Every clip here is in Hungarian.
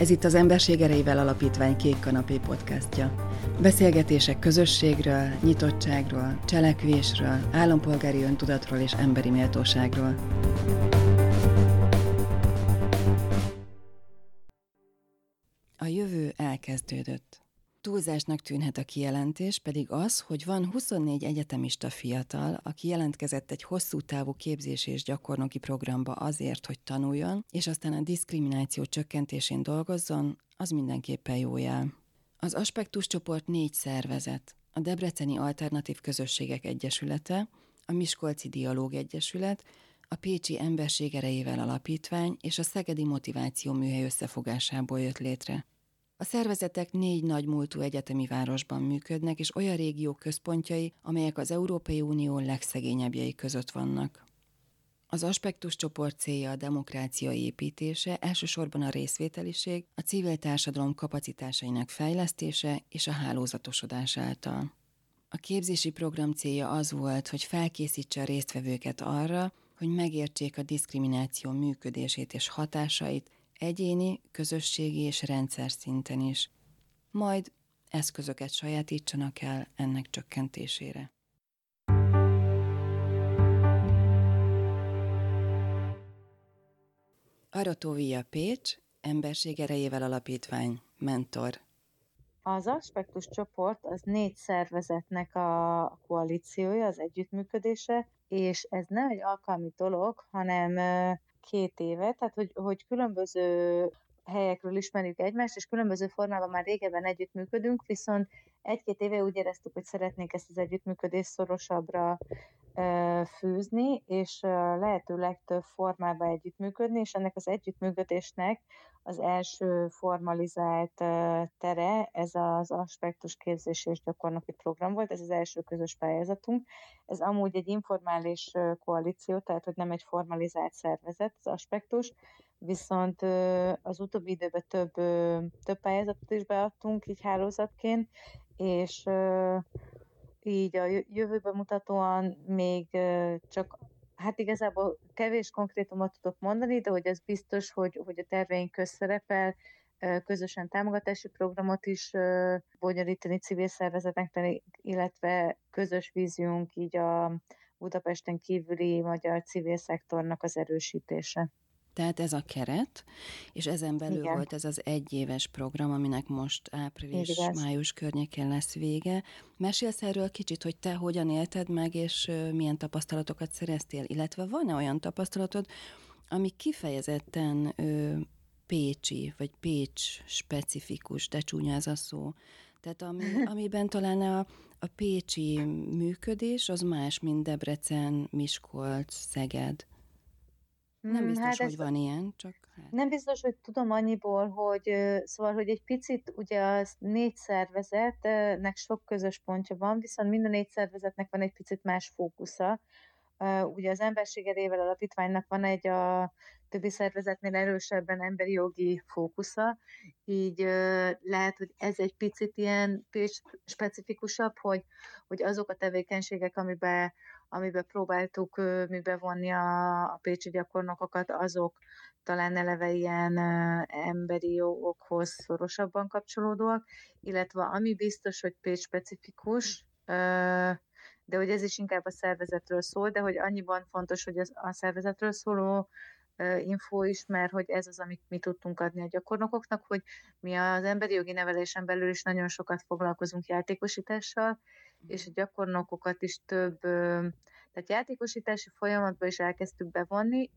Ez itt az Emberség Erejével Alapítvány Kék Kanapé podcastja. Beszélgetések közösségről, nyitottságról, cselekvésről, állampolgári öntudatról és emberi méltóságról. A jövő elkezdődött. Túlzásnak tűnhet a kijelentés, pedig az, hogy van 24 egyetemista fiatal, aki jelentkezett egy hosszú távú képzés és gyakornoki programba azért, hogy tanuljon, és aztán a diszkrimináció csökkentésén dolgozzon, az mindenképpen jó jel. Az Aspektus csoport négy szervezet, a Debreceni Alternatív Közösségek Egyesülete, a Miskolci Dialóg Egyesület, a Pécsi Emberség Erejével Alapítvány és a Szegedi Motiváció Műhely összefogásából jött létre. A szervezetek négy nagy múltú egyetemi városban működnek, és olyan régiók központjai, amelyek az Európai Unió legszegényebbjei között vannak. Az aspektus csoport célja a demokrácia építése, elsősorban a részvételiség, a civil társadalom kapacitásainak fejlesztése és a hálózatosodás által. A képzési program célja az volt, hogy felkészítse a résztvevőket arra, hogy megértsék a diszkrimináció működését és hatásait, egyéni, közösségi és rendszer szinten is. Majd eszközöket sajátítsanak el ennek csökkentésére. Aratóvia Pécs, Emberség Erejével Alapítvány, mentor. Az aspektus csoport az négy szervezetnek a koalíciója, az együttműködése, és ez nem egy alkalmi dolog, hanem két éve, tehát hogy, hogy különböző helyekről ismerjük egymást, és különböző formában már régebben együttműködünk, viszont egy-két éve úgy éreztük, hogy szeretnénk ezt az együttműködést szorosabbra fűzni, és lehető legtöbb formában együttműködni, és ennek az együttműködésnek az első formalizált tere, ez az aspektus képzés és gyakornoki program volt, ez az első közös pályázatunk. Ez amúgy egy informális koalíció, tehát hogy nem egy formalizált szervezet az aspektus, viszont az utóbbi időben több, több pályázatot is beadtunk így hálózatként, és így a jövőben mutatóan még csak Hát igazából kevés konkrétumot tudok mondani, de hogy ez biztos, hogy, hogy a terveink közszerepel, közösen támogatási programot is bonyolítani civil szervezeteknek, illetve közös víziunk így a Budapesten kívüli magyar civil szektornak az erősítése. Tehát ez a keret, és ezen belül Igen. volt ez az egyéves program, aminek most április-május környékén lesz vége. Mesélsz erről kicsit, hogy te hogyan élted meg, és milyen tapasztalatokat szereztél, illetve van-e olyan tapasztalatod, ami kifejezetten ö, pécsi, vagy pécs specifikus, de csúnya ez a szó. Tehát ami, amiben talán a, a pécsi működés az más, mint Debrecen, Miskolc, Szeged. Nem mm, biztos, hát hogy van ilyen, csak... Hát. Nem biztos, hogy tudom annyiból, hogy szóval, hogy egy picit ugye az négy szervezetnek sok közös pontja van, viszont minden négy szervezetnek van egy picit más fókusza. Ugye az emberség erével alapítványnak van egy a többi szervezetnél erősebben emberi jogi fókusza, így lehet, hogy ez egy picit ilyen specifikusabb, hogy, hogy azok a tevékenységek, amiben amiben próbáltuk mi bevonni a, a pécsi gyakornokokat, azok talán eleve ilyen emberi jogokhoz szorosabban kapcsolódóak, illetve ami biztos, hogy Pécs specifikus, de hogy ez is inkább a szervezetről szól, de hogy annyiban fontos, hogy az, a szervezetről szóló info is, mert hogy ez az, amit mi tudtunk adni a gyakornokoknak, hogy mi az emberi jogi nevelésen belül is nagyon sokat foglalkozunk játékosítással, és a gyakornokokat is több, tehát játékosítási folyamatba is elkezdtük bevonni,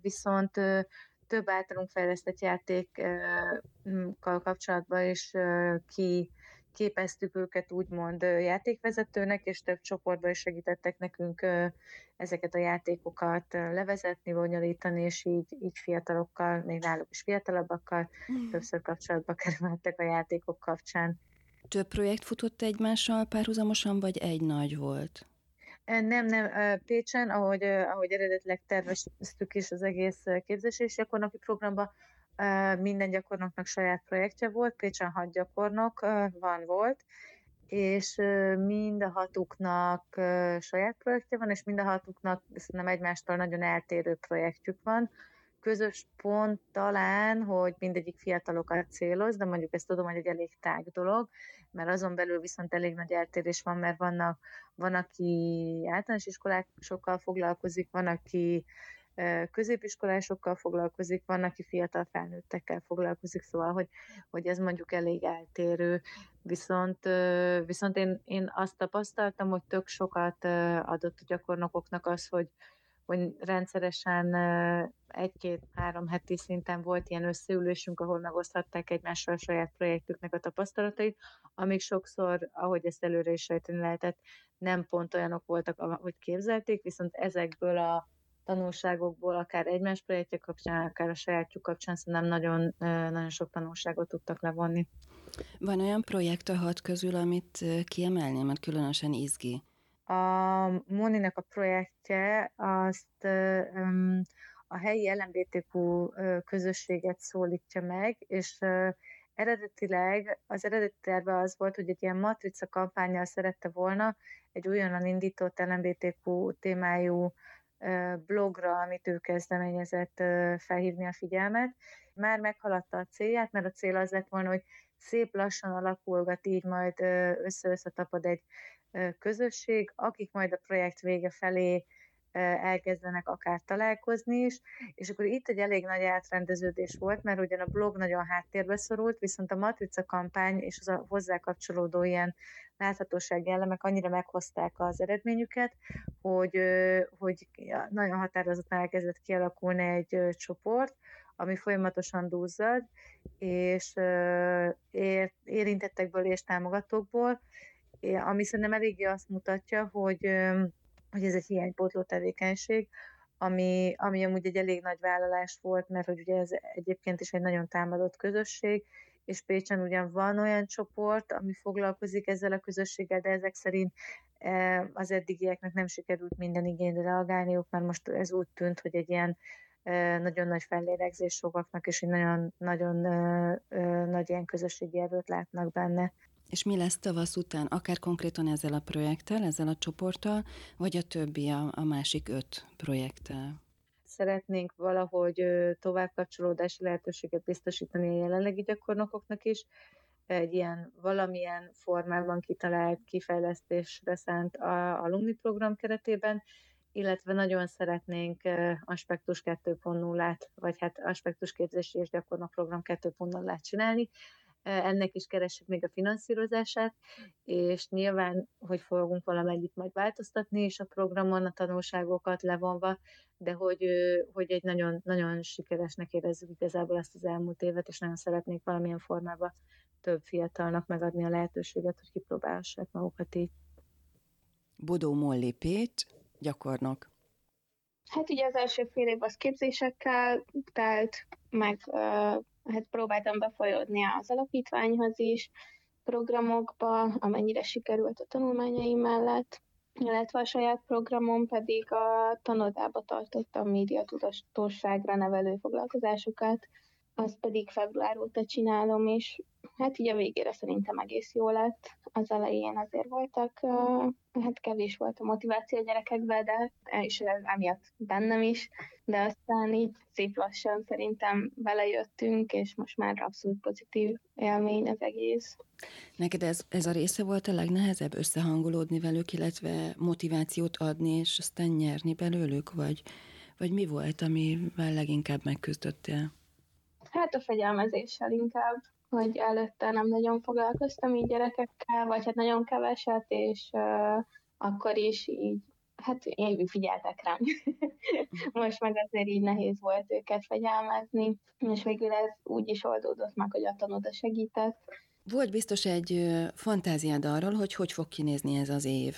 viszont több általunk fejlesztett játékkal kapcsolatban is ki képeztük őket úgymond játékvezetőnek, és több csoportban is segítettek nekünk ezeket a játékokat levezetni, bonyolítani, és így, így fiatalokkal, még náluk is fiatalabbakkal mm. többször kapcsolatba kerültek a játékok kapcsán. Több projekt futott egymással párhuzamosan, vagy egy nagy volt? Nem, nem, Pécsen, ahogy, ahogy eredetileg terveztük is az egész képzési és gyakornoki programban, minden gyakornoknak saját projektje volt, Pécsen hat gyakornok van, volt, és mind a hatuknak saját projektje van, és mind a hatuknak szerintem egymástól nagyon eltérő projektjük van. Közös pont talán, hogy mindegyik fiatalokat céloz, de mondjuk ezt tudom, hogy egy elég tág dolog, mert azon belül viszont elég nagy eltérés van, mert vannak, van, aki általános iskolásokkal foglalkozik, van, aki középiskolásokkal foglalkozik, van, aki fiatal felnőttekkel foglalkozik, szóval, hogy, hogy ez mondjuk elég eltérő. Viszont, viszont én, én azt tapasztaltam, hogy tök sokat adott a gyakornokoknak az, hogy, hogy rendszeresen egy-két-három heti szinten volt ilyen összeülésünk, ahol megoszthatták egymással a saját projektüknek a tapasztalatait, amik sokszor, ahogy ezt előre is sejteni lehetett, nem pont olyanok voltak, ahogy képzelték, viszont ezekből a tanulságokból, akár egymás projektje kapcsán, akár a sajátjuk kapcsán szerintem nagyon, nagyon sok tanulságot tudtak levonni. Van olyan projekt a hat közül, amit kiemelném, mert különösen izgi? A Moninak a projektje azt a helyi LMBTQ közösséget szólítja meg, és eredetileg az eredeti terve az volt, hogy egy ilyen matrica kampányjal szerette volna egy újonnan indított LMBTQ témájú blogra, amit ő kezdeményezett felhívni a figyelmet. Már meghaladta a célját, mert a cél az lett volna, hogy szép lassan alakulgat, így majd össze-össze tapad egy közösség, akik majd a projekt vége felé elkezdenek akár találkozni is, és akkor itt egy elég nagy átrendeződés volt, mert ugyan a blog nagyon háttérbe szorult, viszont a matrica kampány és az a hozzá kapcsolódó ilyen láthatósági elemek annyira meghozták az eredményüket, hogy, hogy nagyon határozottan elkezdett kialakulni egy csoport, ami folyamatosan duzzad, és érintettekből és támogatókból, ami szerintem eléggé azt mutatja, hogy hogy ez egy hiánypótló tevékenység, ami, ami amúgy egy elég nagy vállalás volt, mert hogy ugye ez egyébként is egy nagyon támadott közösség, és Pécsen ugyan van olyan csoport, ami foglalkozik ezzel a közösséggel, de ezek szerint e, az eddigieknek nem sikerült minden igényre reagálniuk, mert most ez úgy tűnt, hogy egy ilyen e, nagyon nagy fellélegzés sokaknak, és egy nagyon, nagyon e, nagy ilyen közösségi erőt látnak benne. És mi lesz tavasz után, akár konkrétan ezzel a projekttel, ezzel a csoporttal, vagy a többi, a, a másik öt projekttel? Szeretnénk valahogy továbbkapcsolódási lehetőséget biztosítani a jelenlegi gyakornokoknak is, egy ilyen valamilyen formában kitalált kifejlesztésre szánt a alumni program keretében, illetve nagyon szeretnénk aspektus 2.0-át, vagy hát aspektus képzési és gyakornok program 2.0-át csinálni, ennek is keressük még a finanszírozását, és nyilván, hogy fogunk valamennyit majd változtatni is a programon, a tanulságokat levonva, de hogy, hogy egy nagyon, nagyon sikeresnek érezzük igazából ezt az elmúlt évet, és nagyon szeretnék valamilyen formában több fiatalnak megadni a lehetőséget, hogy kipróbálhassák magukat így. Bodó Molli Pécs, gyakornok. Hát ugye az első fél év az képzésekkel telt, meg hát próbáltam befolyódni az alapítványhoz is, programokba, amennyire sikerült a tanulmányaim mellett, illetve a saját programom pedig a tanodába tartottam médiatudatosságra nevelő foglalkozásokat, azt pedig február óta csinálom, és hát így a végére szerintem egész jó lett. Az elején azért voltak, hát kevés volt a motiváció a gyerekekben, de és emiatt bennem is, de aztán így szép lassan szerintem belejöttünk, és most már abszolút pozitív élmény az egész. Neked ez, ez a része volt a legnehezebb összehangolódni velük, illetve motivációt adni, és aztán nyerni belőlük, vagy, vagy mi volt, amivel leginkább megküzdöttél? Hát a fegyelmezéssel inkább, hogy előtte nem nagyon foglalkoztam így gyerekekkel, vagy hát nagyon keveset, és uh, akkor is így, hát én figyeltek rám. Most meg azért így nehéz volt őket fegyelmezni, és végül ez úgy is oldódott meg, hogy a tanóda segített. Volt biztos egy fantáziád arról, hogy hogy fog kinézni ez az év.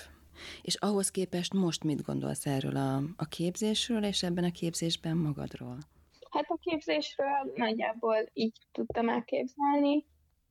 És ahhoz képest most mit gondolsz erről a, a képzésről, és ebben a képzésben magadról? Hát a képzésről nagyjából így tudtam elképzelni.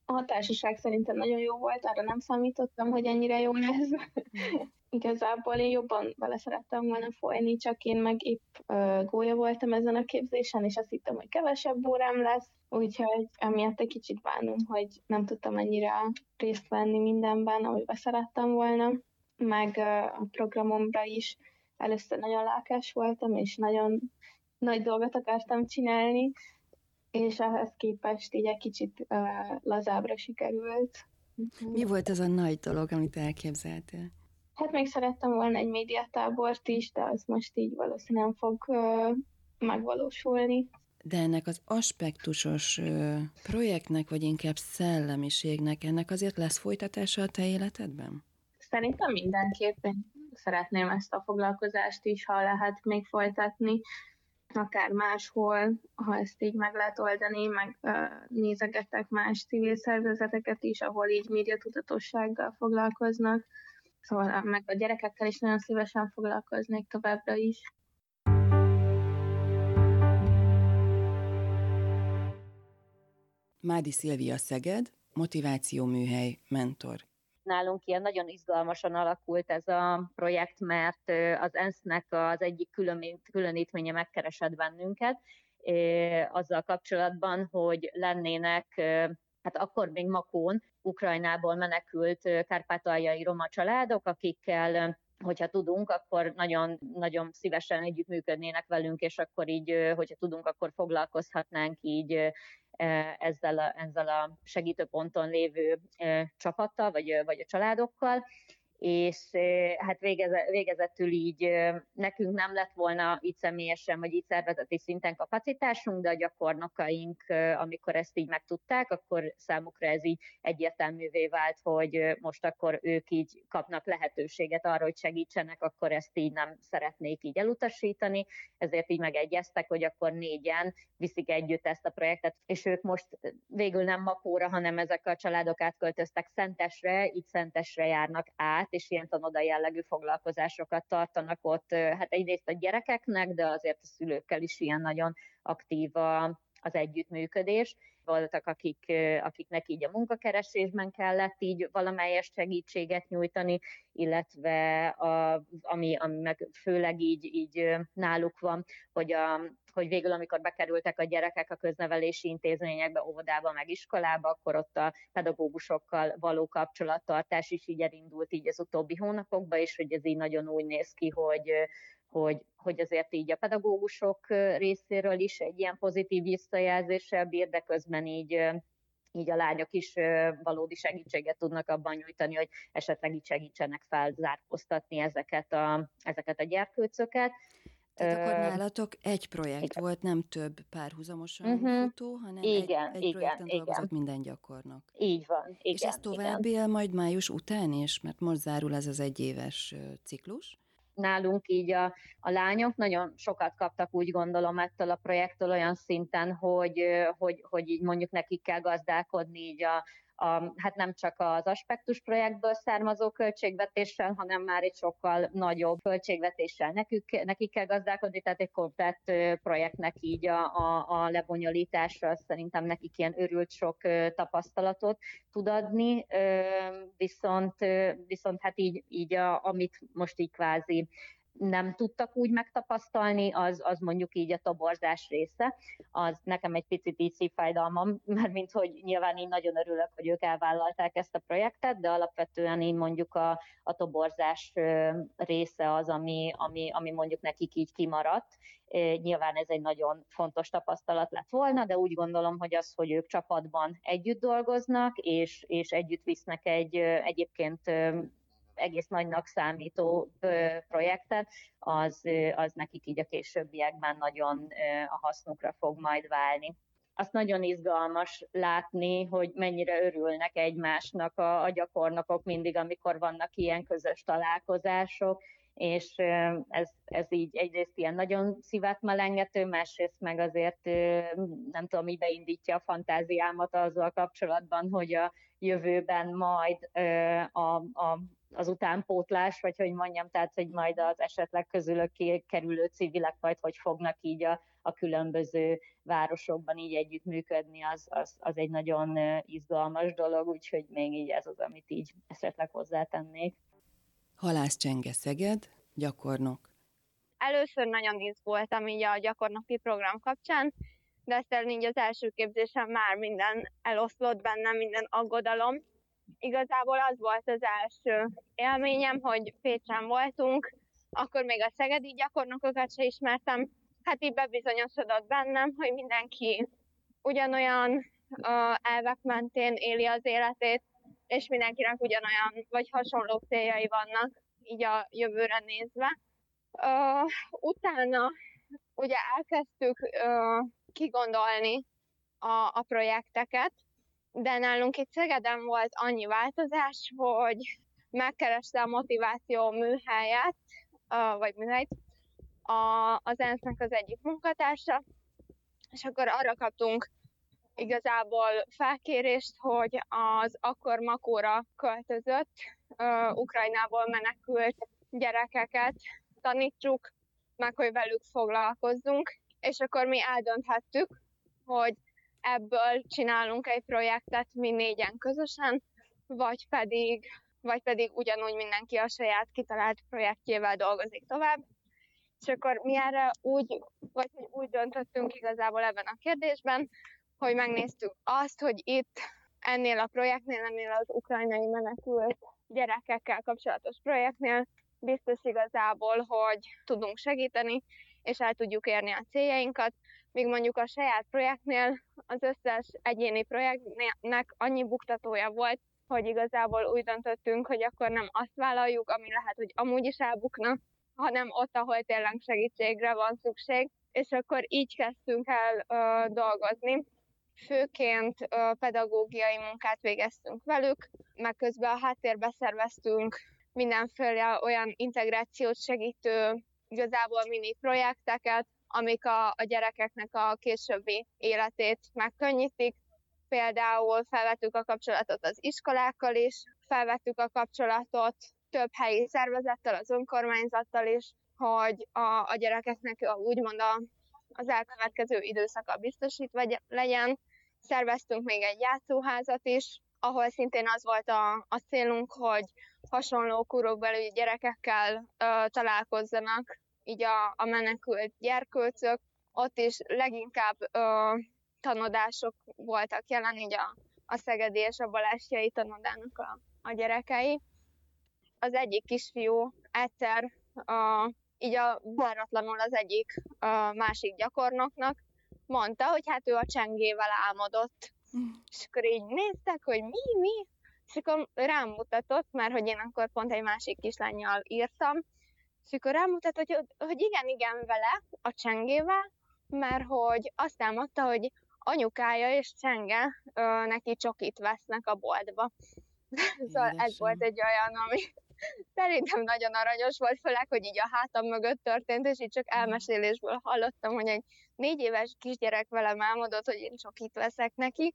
A társaság szerintem nagyon jó volt, arra nem számítottam, hogy ennyire jó lesz. Igazából én jobban vele szerettem volna folyni, csak én meg épp uh, gólya voltam ezen a képzésen, és azt hittem, hogy kevesebb órám lesz, úgyhogy emiatt egy kicsit bánom, hogy nem tudtam ennyire részt venni mindenben, amiben szerettem volna, meg uh, a programomra is először nagyon lelkes voltam, és nagyon nagy dolgot akartam csinálni, és ehhez képest így egy kicsit uh, lazábra sikerült. Mi volt az a nagy dolog, amit elképzeltél? Hát még szerettem volna egy médiatábort is, de az most így valószínűleg nem fog uh, megvalósulni. De ennek az aspektusos uh, projektnek, vagy inkább szellemiségnek, ennek azért lesz folytatása a te életedben? Szerintem mindenképpen szeretném ezt a foglalkozást is, ha lehet még folytatni, akár máshol, ha ezt így meg lehet oldani, meg uh, nézegetek más civil szervezeteket is, ahol így médiatudatossággal foglalkoznak, szóval meg a gyerekekkel is nagyon szívesen foglalkoznék továbbra is. Mádi Szilvia Szeged, motiváció műhely, mentor. Nálunk ilyen nagyon izgalmasan alakult ez a projekt, mert az ENSZ-nek az egyik különítménye megkeresett bennünket, azzal kapcsolatban, hogy lennének, hát akkor még Makón, Ukrajnából menekült kárpátaljai roma családok, akikkel hogyha tudunk, akkor nagyon, nagyon szívesen együttműködnének velünk, és akkor így, hogyha tudunk, akkor foglalkozhatnánk így ezzel a, ezzel a segítőponton lévő e, csapattal, vagy, vagy a családokkal, és hát végezetül így nekünk nem lett volna így személyesen, vagy így szervezeti szinten kapacitásunk, de a gyakornokaink, amikor ezt így megtudták, akkor számukra ez így egyértelművé vált, hogy most akkor ők így kapnak lehetőséget arra, hogy segítsenek, akkor ezt így nem szeretnék így elutasítani, ezért így megegyeztek, hogy akkor négyen viszik együtt ezt a projektet, és ők most végül nem Makóra, hanem ezek a családok átköltöztek Szentesre, így Szentesre járnak át, és ilyen tanoda jellegű foglalkozásokat tartanak ott, hát egyrészt a gyerekeknek, de azért a szülőkkel is ilyen nagyon aktív a, az együttműködés. Voltak, akik, akiknek így a munkakeresésben kellett így valamelyes segítséget nyújtani, illetve a, ami, ami meg főleg így, így náluk van, hogy a, hogy végül, amikor bekerültek a gyerekek a köznevelési intézményekbe, óvodába, meg iskolába, akkor ott a pedagógusokkal való kapcsolattartás is így elindult így az utóbbi hónapokban, és hogy ez így nagyon úgy néz ki, hogy, hogy, hogy azért így a pedagógusok részéről is egy ilyen pozitív visszajelzéssel bír, de közben így így a lányok is valódi segítséget tudnak abban nyújtani, hogy esetleg így segítsenek felzárkóztatni ezeket a, ezeket a gyerkőcöket. Tehát akkor nálatok egy projekt igen. volt, nem több párhuzamosan uh-huh. futó, hanem igen, egy, egy igen, projekten igen. dolgozott minden gyakornok. Így van, igen. És ez tovább él majd május után is, mert most zárul ez az egyéves ciklus? Nálunk így a, a lányok nagyon sokat kaptak, úgy gondolom, ettől a projektől olyan szinten, hogy, hogy, hogy így mondjuk nekik kell gazdálkodni így a, a, hát nem csak az aspektus projektből származó költségvetéssel, hanem már egy sokkal nagyobb költségvetéssel nekük, nekik kell gazdálkodni, tehát egy komplett projektnek így a, a, a lebonyolításra szerintem nekik ilyen örült sok tapasztalatot tud adni, viszont, viszont hát így, így a, amit most így kvázi nem tudtak úgy megtapasztalni, az, az mondjuk így a toborzás része. Az nekem egy picit így szívfájdalmam, mert mint hogy nyilván én nagyon örülök, hogy ők elvállalták ezt a projektet, de alapvetően én mondjuk a, a toborzás része az, ami, ami, ami mondjuk nekik így kimaradt. Nyilván ez egy nagyon fontos tapasztalat lett volna, de úgy gondolom, hogy az, hogy ők csapatban együtt dolgoznak, és, és együtt visznek egy egyébként egész nagynak számító projektet, az, az nekik így a későbbiekben nagyon a hasznukra fog majd válni. Azt nagyon izgalmas látni, hogy mennyire örülnek egymásnak a, a gyakornokok mindig, amikor vannak ilyen közös találkozások, és ez, ez így egyrészt ilyen nagyon szívet melengető, másrészt meg azért nem tudom, mi beindítja a fantáziámat azzal kapcsolatban, hogy a jövőben majd a, a az utánpótlás, vagy hogy mondjam, tehát, hogy majd az esetleg közülök kerülő civilek majd hogy fognak így a, a különböző városokban így együttműködni, az, az, az egy nagyon izgalmas dolog, úgyhogy még így ez az, amit így esetleg hozzátennék. Halász Csenge Szeged, gyakornok. Először nagyon izgultam így a gyakornoki program kapcsán, de aztán így az első képzésen már minden eloszlott bennem, minden aggodalom, Igazából az volt az első élményem, hogy Pécsen voltunk, akkor még a szegedi gyakornokokat se ismertem, hát így bebizonyosodott bennem, hogy mindenki ugyanolyan uh, elvek mentén éli az életét, és mindenkinek ugyanolyan vagy hasonló céljai vannak így a jövőre nézve. Uh, utána ugye elkezdtük uh, kigondolni a, a projekteket, de nálunk itt Szegeden volt annyi változás, hogy megkereste a motiváció műhelyet, uh, vagy műhelyt, a, az ENSZ-nek az egyik munkatársa, és akkor arra kaptunk igazából felkérést, hogy az akkor Makóra költözött, uh, Ukrajnából menekült gyerekeket tanítsuk, meg hogy velük foglalkozzunk, és akkor mi eldönthettük, hogy ebből csinálunk egy projektet mi négyen közösen, vagy pedig, vagy pedig ugyanúgy mindenki a saját kitalált projektjével dolgozik tovább. És akkor mi erre úgy, vagy úgy döntöttünk igazából ebben a kérdésben, hogy megnéztük azt, hogy itt ennél a projektnél, ennél az ukrajnai menekült gyerekekkel kapcsolatos projektnél biztos igazából, hogy tudunk segíteni, és el tudjuk érni a céljainkat, míg mondjuk a saját projektnél az összes egyéni projektnek annyi buktatója volt, hogy igazából úgy döntöttünk, hogy akkor nem azt vállaljuk, ami lehet, hogy amúgy is elbukna, hanem ott, ahol tényleg segítségre van szükség, és akkor így kezdtünk el ö, dolgozni. Főként pedagógiai munkát végeztünk velük, meg közben a háttérbe szerveztünk mindenféle olyan integrációt segítő igazából mini projekteket, amik a, a gyerekeknek a későbbi életét megkönnyítik. Például felvettük a kapcsolatot az iskolákkal is, felvettük a kapcsolatot több helyi szervezettel, az önkormányzattal is, hogy a, a gyerekeknek úgymond a, az elkövetkező időszaka biztosítva legyen. Szerveztünk még egy játszóházat is, ahol szintén az volt a, a célunk, hogy hasonló kurokbeli gyerekekkel ö, találkozzanak, így a, a menekült gyerkőcök. Ott is leginkább ö, tanodások voltak jelen, így a, a Szegedi és a Balázsjai tanodának a, a gyerekei. Az egyik kisfiú egyszer a, így a váratlanul az egyik a másik gyakornoknak mondta, hogy hát ő a csengével álmodott. Mm. És akkor így néztek, hogy mi, mi, és akkor rám mutatott, mert hogy én akkor pont egy másik kislányjal írtam, és akkor rámutatott, hogy, hogy igen, igen vele, a csengével, mert hogy azt álmodta, hogy anyukája és csenge ö, neki csokit vesznek a boltba. szóval ez volt egy olyan, ami szerintem nagyon aranyos volt, főleg, hogy így a hátam mögött történt, és így csak mm. elmesélésből hallottam, hogy egy négy éves kisgyerek velem álmodott, hogy én csak itt veszek neki.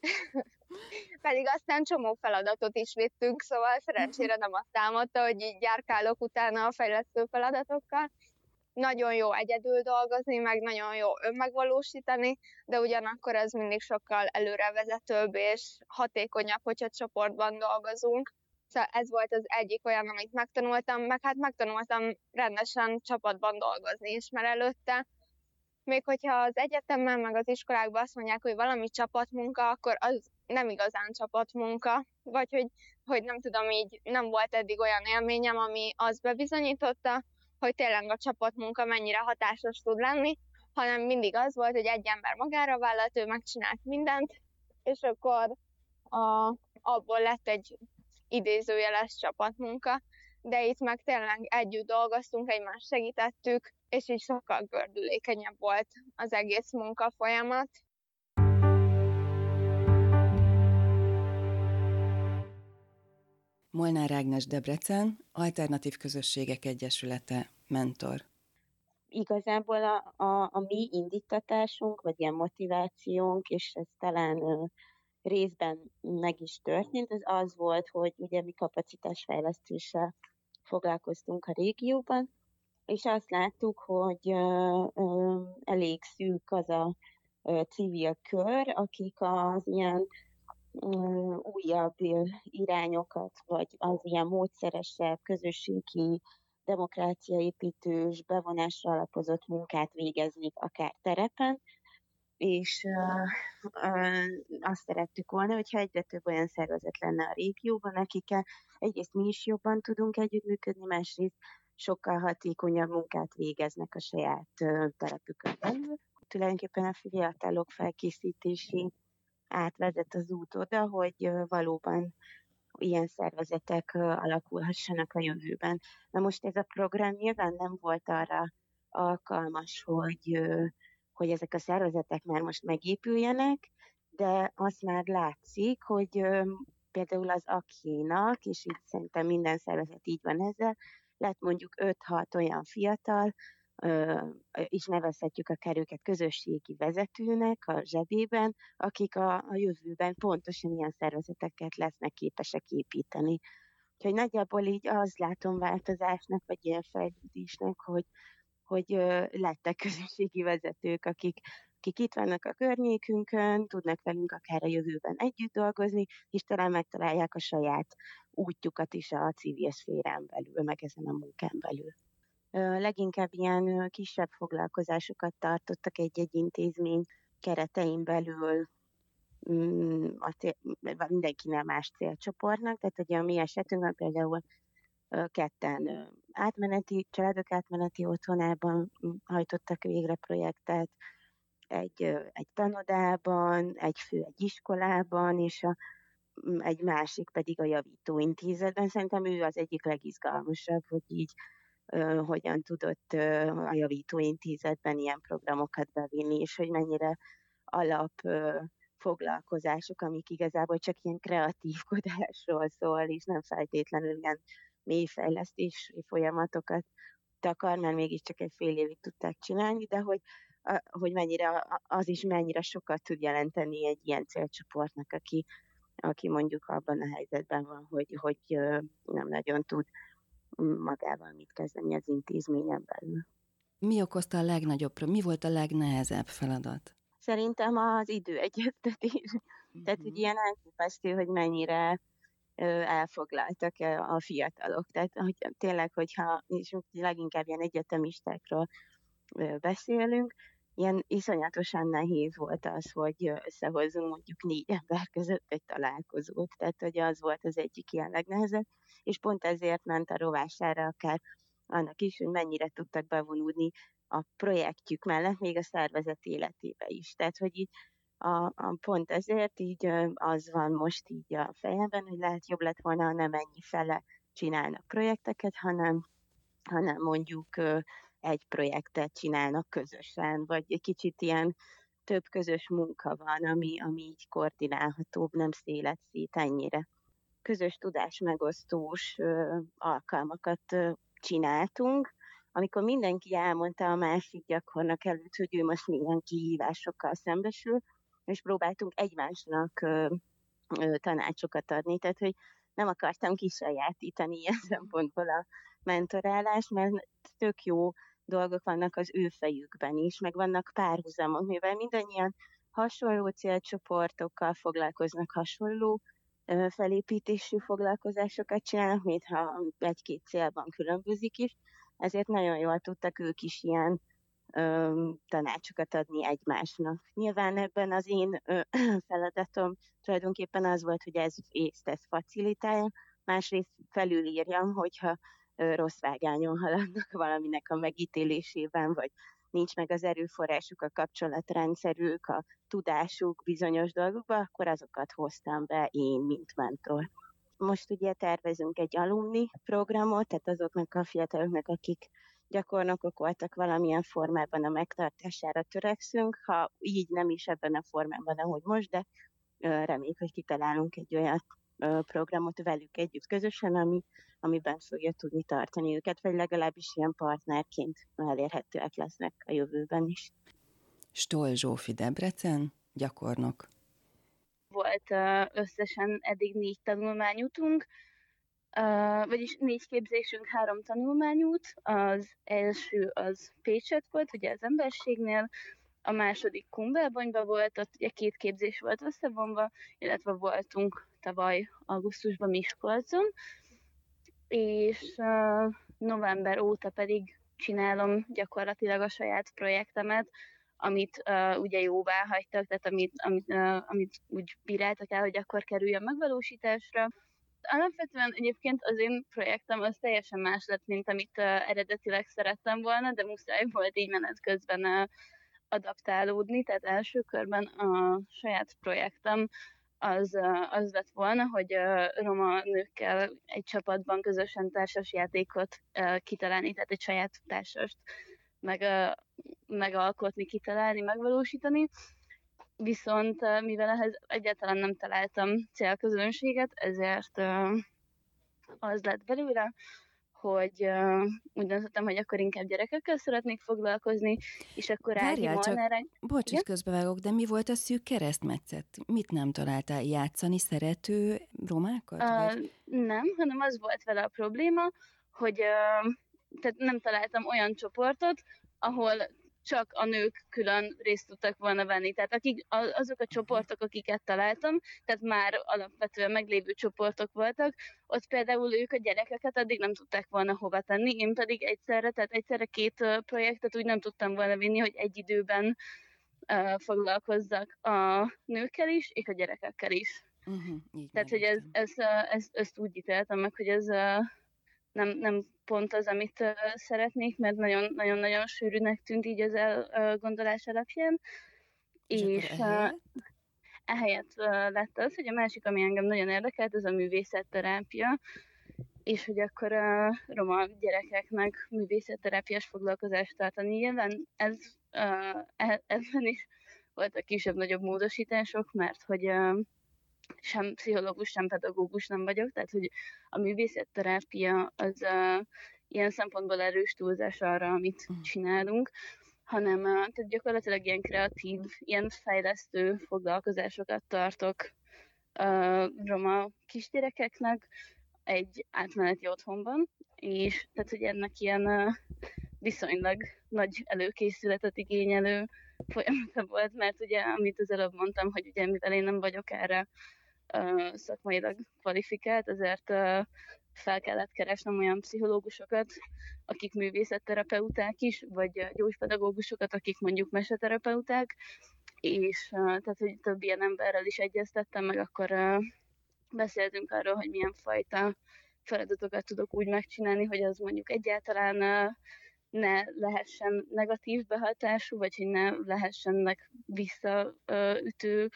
Pedig aztán csomó feladatot is vittünk, szóval szerencsére nem azt álmodta, hogy így járkálok utána a fejlesztő feladatokkal. Nagyon jó egyedül dolgozni, meg nagyon jó önmegvalósítani, de ugyanakkor ez mindig sokkal előrevezetőbb és hatékonyabb, hogyha csoportban dolgozunk. Szóval ez volt az egyik olyan, amit megtanultam, meg hát megtanultam rendesen csapatban dolgozni is, mert előtte még hogyha az egyetemben, meg az iskolákban azt mondják, hogy valami csapatmunka, akkor az nem igazán csapatmunka, vagy hogy, hogy nem tudom, így nem volt eddig olyan élményem, ami azt bebizonyította, hogy tényleg a csapatmunka mennyire hatásos tud lenni, hanem mindig az volt, hogy egy ember magára vállalt, ő megcsinált mindent, és akkor a, abból lett egy idézőjeles csapatmunka, de itt meg tényleg együtt dolgoztunk, egymást segítettük, és így sokkal gördülékenyebb volt az egész munka folyamat. Molnár Ágnes Debrecen, Alternatív Közösségek Egyesülete, mentor. Igazából a, a, a mi indítatásunk, vagy ilyen motivációnk, és ez talán részben meg is történt, az az volt, hogy ugye mi kapacitásfejlesztéssel foglalkoztunk a régióban, és azt láttuk, hogy elég szűk az a civil kör, akik az ilyen újabb irányokat, vagy az ilyen módszeresebb, közösségi, demokráciaépítős, bevonásra alapozott munkát végeznék akár terepen, és uh, uh, azt szerettük volna, hogyha egyre több olyan szervezet lenne a régióban, akikkel egyrészt mi is jobban tudunk együttműködni, másrészt sokkal hatékonyabb munkát végeznek a saját telepükön belül. Tulajdonképpen a fiatalok felkészítési átvezet az út oda, hogy valóban ilyen szervezetek alakulhassanak a jövőben. Na most ez a program nyilván nem volt arra alkalmas, hogy, hogy ezek a szervezetek már most megépüljenek, de azt már látszik, hogy például az akinak, és itt szerintem minden szervezet így van ezzel, lett mondjuk 5-6 olyan fiatal, is nevezhetjük a kerüket közösségi vezetőnek a zsebében, akik a, a jövőben pontosan ilyen szervezeteket lesznek képesek építeni. Úgyhogy nagyjából így az látom változásnak, vagy ilyen fejlődésnek, hogy, hogy lettek közösségi vezetők, akik, akik itt vannak a környékünkön, tudnak velünk akár a jövőben együtt dolgozni, és talán megtalálják a saját útjukat is a civil szférán belül, meg ezen a munkán belül. Leginkább ilyen kisebb foglalkozásokat tartottak egy-egy intézmény keretein belül, mm, a cél, mindenkinek más célcsoportnak, tehát ugye a mi esetünkben például ketten átmeneti, családok átmeneti otthonában hajtottak végre projektet, egy, egy tanodában, egy fő egy iskolában, és a, egy másik pedig a javítóintézetben. Szerintem ő az egyik legizgalmasabb, hogy így hogyan tudott a javítóintézetben ilyen programokat bevinni, és hogy mennyire alap foglalkozások, amik igazából csak ilyen kreatívkodásról szól, és nem feltétlenül ilyen mélyfejlesztési folyamatokat takar, mert mégiscsak egy fél évig tudták csinálni, de hogy, hogy mennyire, az is mennyire sokat tud jelenteni egy ilyen célcsoportnak, aki, aki mondjuk abban a helyzetben van, hogy, hogy nem nagyon tud magával mit kezdeni az intézményen belül. Mi okozta a legnagyobb, mi volt a legnehezebb feladat? Szerintem az időegyeztetés. Mm-hmm. Tehát, hogy mhm. ilyen elképesztő, hogy mennyire elfoglaltak a fiatalok. Tehát, hogy tényleg, hogyha, és leginkább ilyen egyetemistákról beszélünk, ilyen iszonyatosan nehéz volt az, hogy összehozzunk mondjuk négy ember között egy találkozót. Tehát, hogy az volt az egyik ilyen legnehezebb, és pont ezért ment a rovására akár annak is, hogy mennyire tudtak bevonulni a projektjük mellett, még a szervezet életébe is. Tehát, hogy így a, a pont ezért így az van most így a fejemben, hogy lehet jobb lett volna, ha nem ennyi fele csinálnak projekteket, hanem, hanem mondjuk egy projektet csinálnak közösen, vagy egy kicsit ilyen több közös munka van, ami, ami így koordinálhatóbb, nem szélet szét ennyire. Közös tudás megosztós alkalmakat csináltunk, amikor mindenki elmondta a másik gyakornak előtt, hogy ő most milyen kihívásokkal szembesül, és próbáltunk egymásnak ö, ö, tanácsokat adni, tehát hogy nem akartam kisajátítani ilyen szempontból a mentorálást, mert tök jó dolgok vannak az ő fejükben is, meg vannak párhuzamok, mivel mindannyian hasonló célcsoportokkal foglalkoznak, hasonló felépítésű foglalkozásokat csinálnak, mintha egy-két célban különbözik is, ezért nagyon jól tudtak ők is ilyen tanácsokat adni egymásnak. Nyilván ebben az én feladatom tulajdonképpen az volt, hogy ez észt ezt facilitálja, másrészt felülírjam, hogyha rossz vágányon haladnak valaminek a megítélésében, vagy nincs meg az erőforrásuk, a kapcsolatrendszerük, a tudásuk bizonyos dolgokba, akkor azokat hoztam be én, mint mentor. Most ugye tervezünk egy alumni programot, tehát azoknak a fiataloknak, akik gyakornokok voltak valamilyen formában a megtartására törekszünk, ha így nem is ebben a formában, ahogy most, de reméljük, hogy kitalálunk egy olyan programot velük együtt közösen, ami, amiben fogja tudni tartani őket, vagy legalábbis ilyen partnerként elérhetőek lesznek a jövőben is. Stol Zsófi Debrecen, gyakornok. Volt összesen eddig négy tanulmányútunk, Vagyis négy képzésünk, három tanulmányút. Az első az Pécset volt, ugye az emberségnél, a második Kumbelbonyba volt, ott ugye két képzés volt összevonva, illetve voltunk tavaly augusztusban Miskolcon, és uh, november óta pedig csinálom gyakorlatilag a saját projektemet, amit uh, ugye jóvá hagytak, tehát amit, amit, uh, amit úgy bíráltak el, hogy akkor kerüljön megvalósításra. Alapvetően egyébként az én projektem az teljesen más lett, mint amit uh, eredetileg szerettem volna, de muszáj volt így menet közben uh, adaptálódni, tehát első körben a saját projektem az, az lett volna, hogy roma nőkkel egy csapatban közösen társas játékot kitalálni, tehát egy saját társast meg, megalkotni, kitalálni, megvalósítani viszont mivel ehhez egyáltalán nem találtam célközönséget, ezért az lett belőle, hogy uh, úgy döntöttem, hogy akkor inkább gyerekekkel szeretnék foglalkozni, és akkor Várjál csak, Molnár... bocs, hogy közbevágok, de mi volt a szűk keresztmetszet? Mit nem találtál? Játszani szerető romákat? Uh, vagy? Nem, hanem az volt vele a probléma, hogy uh, tehát nem találtam olyan csoportot, ahol csak a nők külön részt tudtak volna venni. Tehát akik, azok a csoportok, akiket találtam, tehát már alapvetően meglévő csoportok voltak, ott például ők a gyerekeket addig nem tudták volna hova tenni, én pedig egyszerre, tehát egyszerre két projektet úgy nem tudtam volna vinni, hogy egy időben uh, foglalkozzak a nőkkel is, és a gyerekekkel is. Uh-huh, Tehát, hogy ez, ez, ez, ez, ezt úgy ítéltem meg, hogy ez nem, nem pont az, amit szeretnék, mert nagyon-nagyon sűrűnek tűnt így az elgondolás alapján. És, és ehelyett uh, lett az, hogy a másik, ami engem nagyon érdekelt, az a művészetterápia, és hogy akkor a roma gyerekeknek művészetterápiás foglalkozást tartani. Nyilván ez, uh, ebben is voltak kisebb-nagyobb módosítások, mert hogy sem pszichológus, sem pedagógus nem vagyok, tehát hogy a művészetterápia az uh, ilyen szempontból erős túlzás arra, amit mm. csinálunk, hanem uh, tehát gyakorlatilag ilyen kreatív, ilyen fejlesztő foglalkozásokat tartok uh, roma kisgyerekeknek egy átmeneti otthonban, és tehát, hogy ennek ilyen uh, viszonylag nagy előkészületet igényelő folyamata volt, mert ugye, amit az előbb mondtam, hogy ugye mivel én nem vagyok erre szakmailag kvalifikált, ezért fel kellett keresnem olyan pszichológusokat, akik művészetterapeuták is, vagy gyógypedagógusokat, akik mondjuk meseterapeuták, és tehát, hogy több ilyen emberrel is egyeztettem, meg akkor beszéltünk arról, hogy milyen fajta feladatokat tudok úgy megcsinálni, hogy az mondjuk egyáltalán ne lehessen negatív behatású, vagy hogy ne lehessenek visszaütő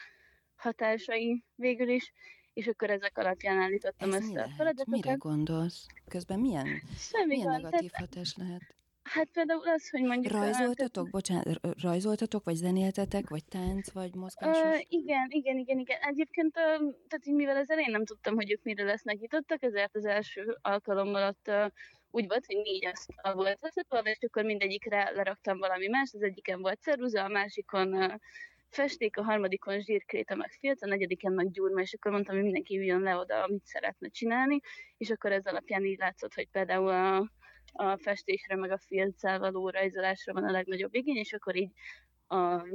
hatásai végül is, és akkor ezek alapján állítottam Ez össze a feladatokat. Mire gondolsz? Közben milyen, Semmi milyen van, negatív tehát, hatás lehet? Hát például az, hogy mondjuk... Rajzoltatok, a, bocsánat, rajzoltatok, vagy zenéltetek, vagy tánc, vagy mozgásos? Uh, igen, igen, igen, igen. Egyébként, uh, tehát így mivel az elején nem tudtam, hogy ők mire lesznek nyitottak, ezért az első alkalommal ott uh, úgy volt, hogy négy asztal volt összetolva, és akkor mindegyikre leraktam valami más, az egyiken volt ceruza, a másikon uh, festék, a harmadikon zsírkréta meg filc, a negyediken meg gyurma, és akkor mondtam, hogy mindenki üljön le oda, amit szeretne csinálni, és akkor ez alapján így látszott, hogy például a, a festésre meg a filccel való rajzolásra van a legnagyobb igény, és akkor így a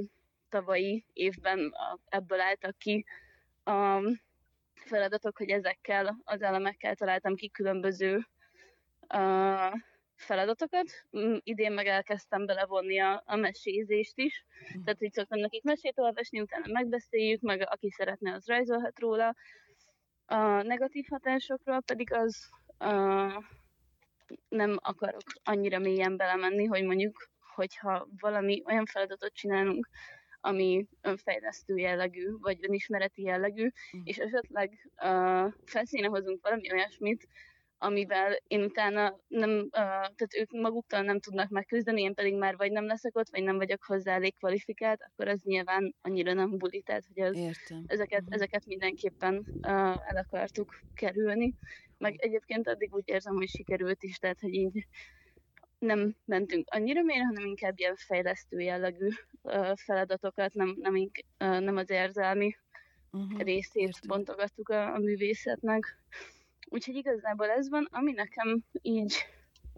tavalyi évben a, ebből álltak ki a feladatok, hogy ezekkel az elemekkel találtam ki különböző uh, feladatokat. Mm, idén meg elkezdtem belevonni a, a mesézést is, mm. tehát így szoktam nekik mesét olvasni, utána megbeszéljük, meg aki szeretne, az rajzolhat róla. A negatív hatásokról pedig az uh, nem akarok annyira mélyen belemenni, hogy mondjuk, hogyha valami olyan feladatot csinálunk, ami önfejlesztő jellegű, vagy önismereti jellegű, mm. és esetleg uh, felszíne hozunk valami olyasmit, amivel én utána nem, uh, tehát ők maguktól nem tudnak megküzdeni, én pedig már vagy nem leszek ott, vagy nem vagyok hozzá elég kvalifikált, akkor az nyilván annyira nem buli, tehát hogy az, Értem. Ezeket, uh-huh. ezeket mindenképpen uh, el akartuk kerülni. Meg egyébként addig úgy érzem, hogy sikerült is, tehát hogy így nem mentünk annyira mélyre, hanem inkább ilyen fejlesztő jellegű uh, feladatokat, nem, nem, uh, nem az érzelmi uh-huh. részét Értem. bontogattuk a, a művészetnek. Úgyhogy igazából ez van, ami nekem így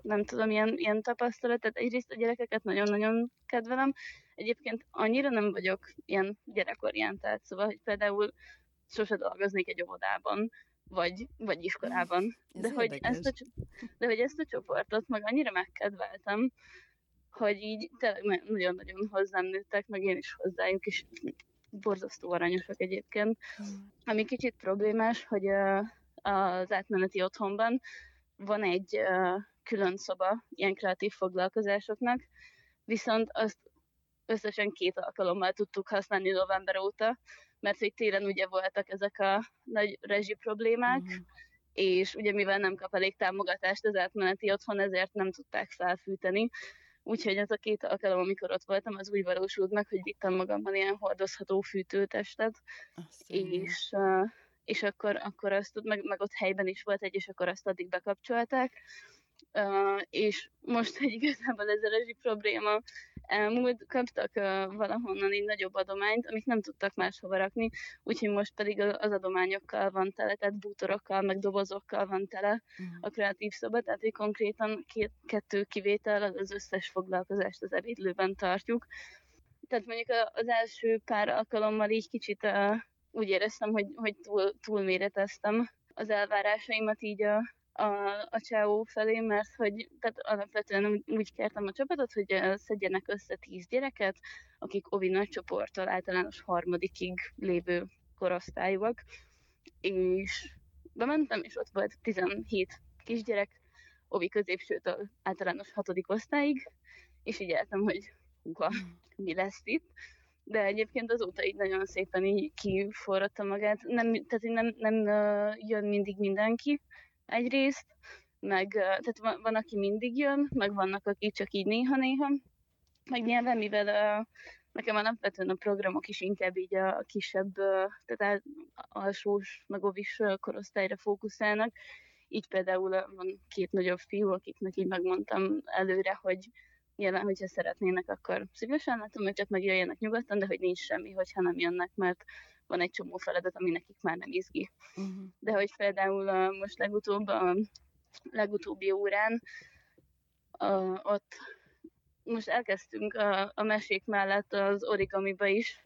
nem tudom, ilyen, ilyen tapasztalat, tehát egyrészt a gyerekeket nagyon-nagyon kedvelem, egyébként annyira nem vagyok ilyen gyerekorientált, szóval, hogy például sose dolgoznék egy óvodában, vagy, vagy iskolában. De hogy, ezt a, de hogy ezt a csoportot meg annyira megkedveltem, hogy így tényleg nagyon-nagyon hozzám nőttek, meg én is hozzájuk, és borzasztó aranyosak egyébként. Ami kicsit problémás, hogy uh, az átmeneti otthonban van egy külön szoba ilyen kreatív foglalkozásoknak, viszont azt összesen két alkalommal tudtuk használni november óta, mert hogy télen ugye voltak ezek a nagy rezsi problémák, mm. és ugye mivel nem kap elég támogatást az átmeneti otthon, ezért nem tudták felfűteni. Úgyhogy ez a két alkalom, amikor ott voltam, az úgy valósult meg, hogy vittem magammal ilyen hordozható fűtőtestet, és, uh, és akkor, akkor azt, meg, meg ott helyben is volt egy, és akkor azt addig bekapcsolták, uh, és most, hogy igazából ez a rezsi probléma elmúlt, kaptak uh, valahonnan egy nagyobb adományt, amit nem tudtak máshova rakni, úgyhogy most pedig az adományokkal van tele, tehát bútorokkal, meg dobozokkal van tele uh a kreatív szoba, tehát hogy konkrétan két, kettő kivétel az összes foglalkozást az ebédlőben tartjuk. Tehát mondjuk az első pár alkalommal így kicsit uh, úgy éreztem, hogy, hogy túl, túlméreteztem az elvárásaimat így a, a, a Csáó felé, mert hogy tehát alapvetően úgy, kértem a csapatot, hogy szedjenek össze tíz gyereket, akik ovi nagy csoporttal általános harmadikig lévő korosztályúak, és bementem, és ott volt 17 kisgyerek, ovi középsőtől általános hatodik osztályig, és így éltem, hogy húha, mi lesz itt. De egyébként azóta így nagyon szépen így kiforradta magát. Nem, tehát nem, nem jön mindig mindenki, egyrészt, meg tehát van, van, aki mindig jön, meg vannak, akik csak így néha-néha, meg nyilván, mivel uh, nekem alapvetően a programok is inkább így a kisebb, uh, tehát alsós, meg ovis korosztályra fókuszálnak, így például van két nagyobb fiú, akiknek így megmondtam előre, hogy nyilván, hogyha szeretnének, akkor szívesen látom őket, meg jöjjenek nyugodtan, de hogy nincs semmi, hogyha nem jönnek, mert van egy csomó feladat, ami nekik már nem izgi. Uh-huh. De hogy például a, most legutóbb a legutóbbi órán a, ott most elkezdtünk a, a mesék mellett az origamiba is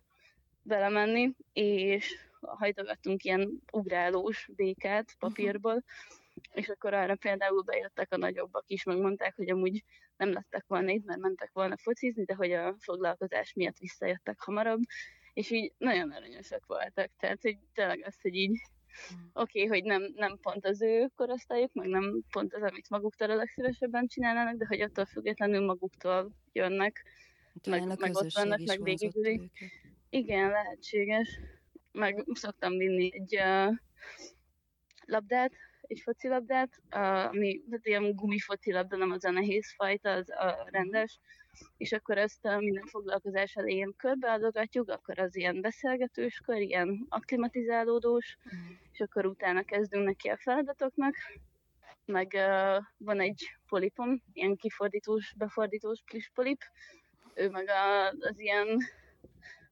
belemenni, és hajtogattunk ilyen ugrálós békát papírból, uh-huh. És akkor arra például bejöttek a nagyobbak is, megmondták, hogy amúgy nem lettek volna itt, mert mentek volna focizni, de hogy a foglalkozás miatt visszajöttek hamarabb, és így nagyon aranyosak voltak, tehát hogy tényleg az, hogy így hmm. oké, okay, hogy nem, nem pont az ő korosztályuk, meg nem pont az, amit maguktól a legszívesebben csinálnának, de hogy attól függetlenül maguktól jönnek, Talán meg, meg ott vannak, meg végig. Igen, lehetséges. Meg szoktam vinni egy uh, labdát, egy focilabdát, ami tehát ilyen gumifocilabda, nem az a nehéz fajta, az a rendes, és akkor ezt a minden foglalkozás elején körbeadogatjuk, akkor az ilyen beszélgetős kör, ilyen akklimatizálódós, mm. és akkor utána kezdünk neki a feladatoknak, meg uh, van egy polipom, ilyen kifordítós, befordítós polip, ő meg a, az ilyen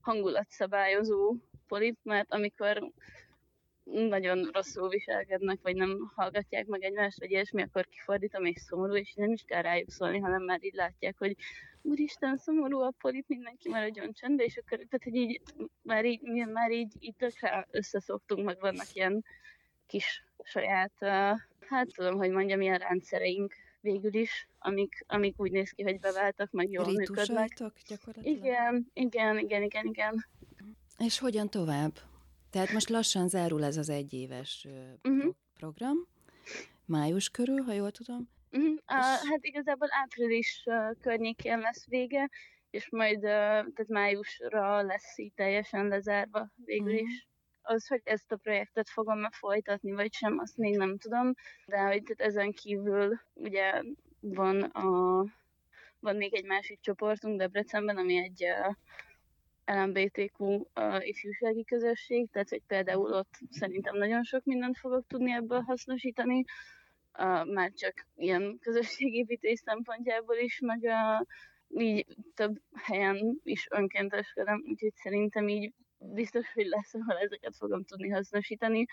hangulatszabályozó polip, mert amikor nagyon rosszul viselkednek, vagy nem hallgatják meg egymást, vagy ilyesmi, akkor kifordítom, és szomorú, és nem is kell rájuk szólni, hanem már így látják, hogy úristen, szomorú a polit, mindenki maradjon csendbe, és akkor, tehát, hogy így, már így, már így, így tökre összeszoktunk, meg vannak ilyen kis saját, hát tudom, hogy mondjam, ilyen rendszereink végül is, amik, amik úgy néz ki, hogy beváltak, meg jól működnek. gyakorlatilag? Igen, igen, igen, igen, igen. És hogyan tovább? Tehát most lassan zárul ez az egyéves uh-huh. program, május körül, ha jól tudom. Uh-huh. És... Uh, hát igazából április uh, környékén lesz vége, és majd uh, tehát májusra lesz így teljesen lezárva végül uh-huh. is. Az, hogy ezt a projektet fogom folytatni, vagy sem, azt még nem tudom, de hogy tehát ezen kívül ugye van a van még egy másik csoportunk Debrecenben, ami egy uh, LMBTQ ifjúsági közösség, tehát hogy például ott szerintem nagyon sok mindent fogok tudni ebből hasznosítani, már csak ilyen közösségépítés szempontjából is, meg uh, így több helyen is önkénteskedem, úgyhogy szerintem így biztos, hogy lesz, ahol ezeket fogom tudni hasznosítani.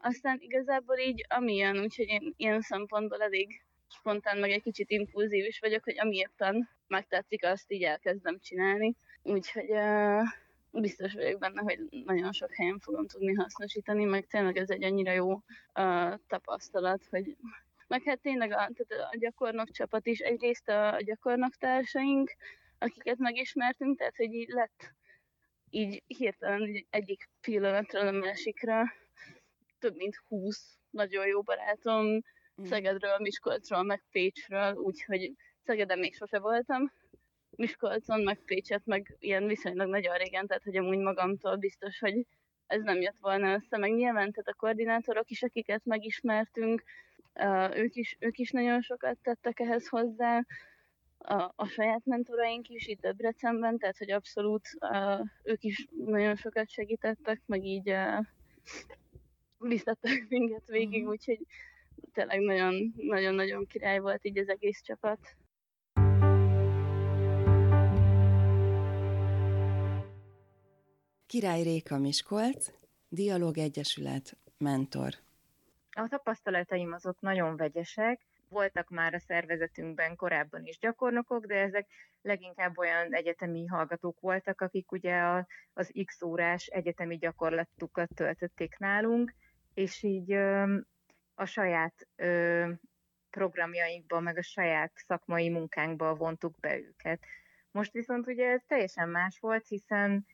Aztán igazából így amilyen, úgyhogy én ilyen szempontból elég spontán, meg egy kicsit impulzív is vagyok, hogy ami éppen megtetszik, azt így elkezdem csinálni. Úgyhogy biztos vagyok benne, hogy nagyon sok helyen fogom tudni hasznosítani, meg tényleg ez egy annyira jó uh, tapasztalat, hogy meg hát tényleg a, tehát a gyakornok csapat is, egyrészt a, a gyakornok társaink, akiket megismertünk, tehát hogy így lett így hirtelen egyik pillanatról a másikra több mint 20 nagyon jó barátom mm. Szegedről, Miskolcról, meg Pécsről, úgyhogy Szegeden még sose voltam. Miskolcon, meg Pécset, meg ilyen viszonylag nagyon régen, tehát hogy amúgy magamtól biztos, hogy ez nem jött volna össze, meg nyilván tehát a koordinátorok is, akiket megismertünk, ők is, ők is nagyon sokat tettek ehhez hozzá, a, a saját mentoraink is itt Debrecenben, tehát hogy abszolút uh, ők is nagyon sokat segítettek, meg így uh, biztattak minket végig, uh-huh. úgyhogy tényleg nagyon-nagyon király volt így az egész csapat. Király Réka Miskolc, Dialóg Egyesület, mentor. A tapasztalataim azok nagyon vegyesek, voltak már a szervezetünkben korábban is gyakornokok, de ezek leginkább olyan egyetemi hallgatók voltak, akik ugye a, az X órás egyetemi gyakorlatukat töltötték nálunk, és így ö, a saját ö, programjainkba, meg a saját szakmai munkánkba vontuk be őket. Most viszont ugye ez teljesen más volt, hiszen,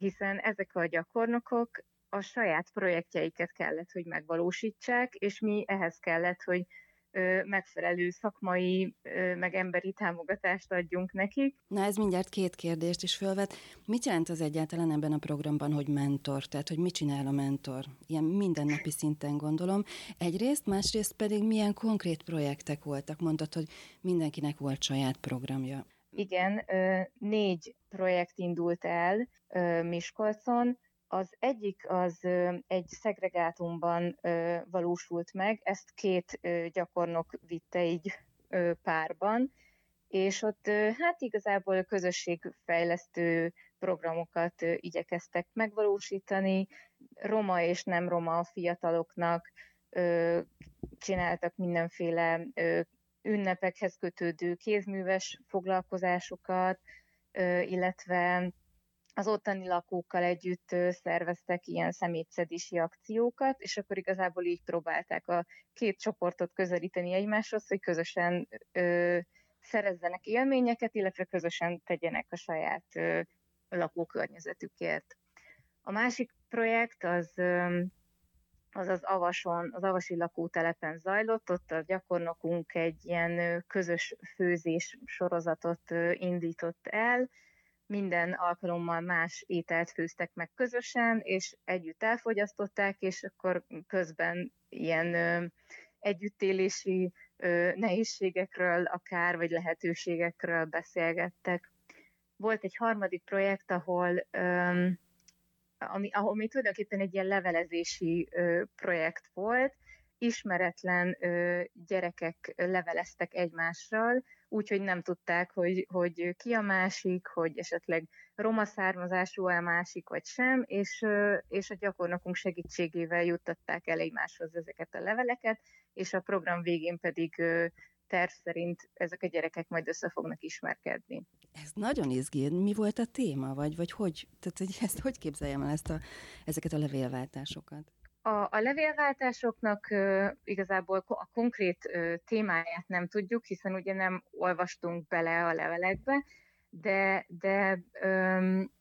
hiszen ezek a gyakornokok a saját projektjeiket kellett, hogy megvalósítsák, és mi ehhez kellett, hogy megfelelő szakmai, meg emberi támogatást adjunk nekik. Na ez mindjárt két kérdést is fölvet. Mit jelent az egyáltalán ebben a programban, hogy mentor? Tehát, hogy mit csinál a mentor? Ilyen mindennapi szinten gondolom. Egyrészt, másrészt pedig milyen konkrét projektek voltak? Mondtad, hogy mindenkinek volt saját programja. Igen, négy projekt indult el Miskolcon, az egyik az egy szegregátumban valósult meg, ezt két gyakornok vitte így párban, és ott hát igazából közösségfejlesztő programokat igyekeztek megvalósítani, roma és nem roma fiataloknak csináltak mindenféle ünnepekhez kötődő kézműves foglalkozásokat, illetve az ottani lakókkal együtt szerveztek ilyen szemétszedési akciókat, és akkor igazából így próbálták a két csoportot közelíteni egymáshoz, hogy közösen ö, szerezzenek élményeket, illetve közösen tegyenek a saját ö, lakókörnyezetükért. A másik projekt az ö, az az Avason, az Avasi lakótelepen zajlott, ott a gyakornokunk egy ilyen közös főzés sorozatot indított el, minden alkalommal más ételt főztek meg közösen, és együtt elfogyasztották, és akkor közben ilyen együttélési ö, nehézségekről akár, vagy lehetőségekről beszélgettek. Volt egy harmadik projekt, ahol ö, ami, ami tulajdonképpen egy ilyen levelezési ö, projekt volt, ismeretlen ö, gyerekek leveleztek egymással, úgyhogy nem tudták, hogy, hogy ki a másik, hogy esetleg roma származású a másik, vagy sem, és, és a gyakornokunk segítségével juttatták el egymáshoz ezeket a leveleket, és a program végén pedig terv szerint ezek a gyerekek majd össze fognak ismerkedni. Ez nagyon izgi. Mi volt a téma, vagy, vagy hogy? Tehát, hogy ezt hogy képzeljem el ezt a, ezeket a levélváltásokat? A, a levélváltásoknak uh, igazából a konkrét uh, témáját nem tudjuk, hiszen ugye nem olvastunk bele a levelekbe, de, de um,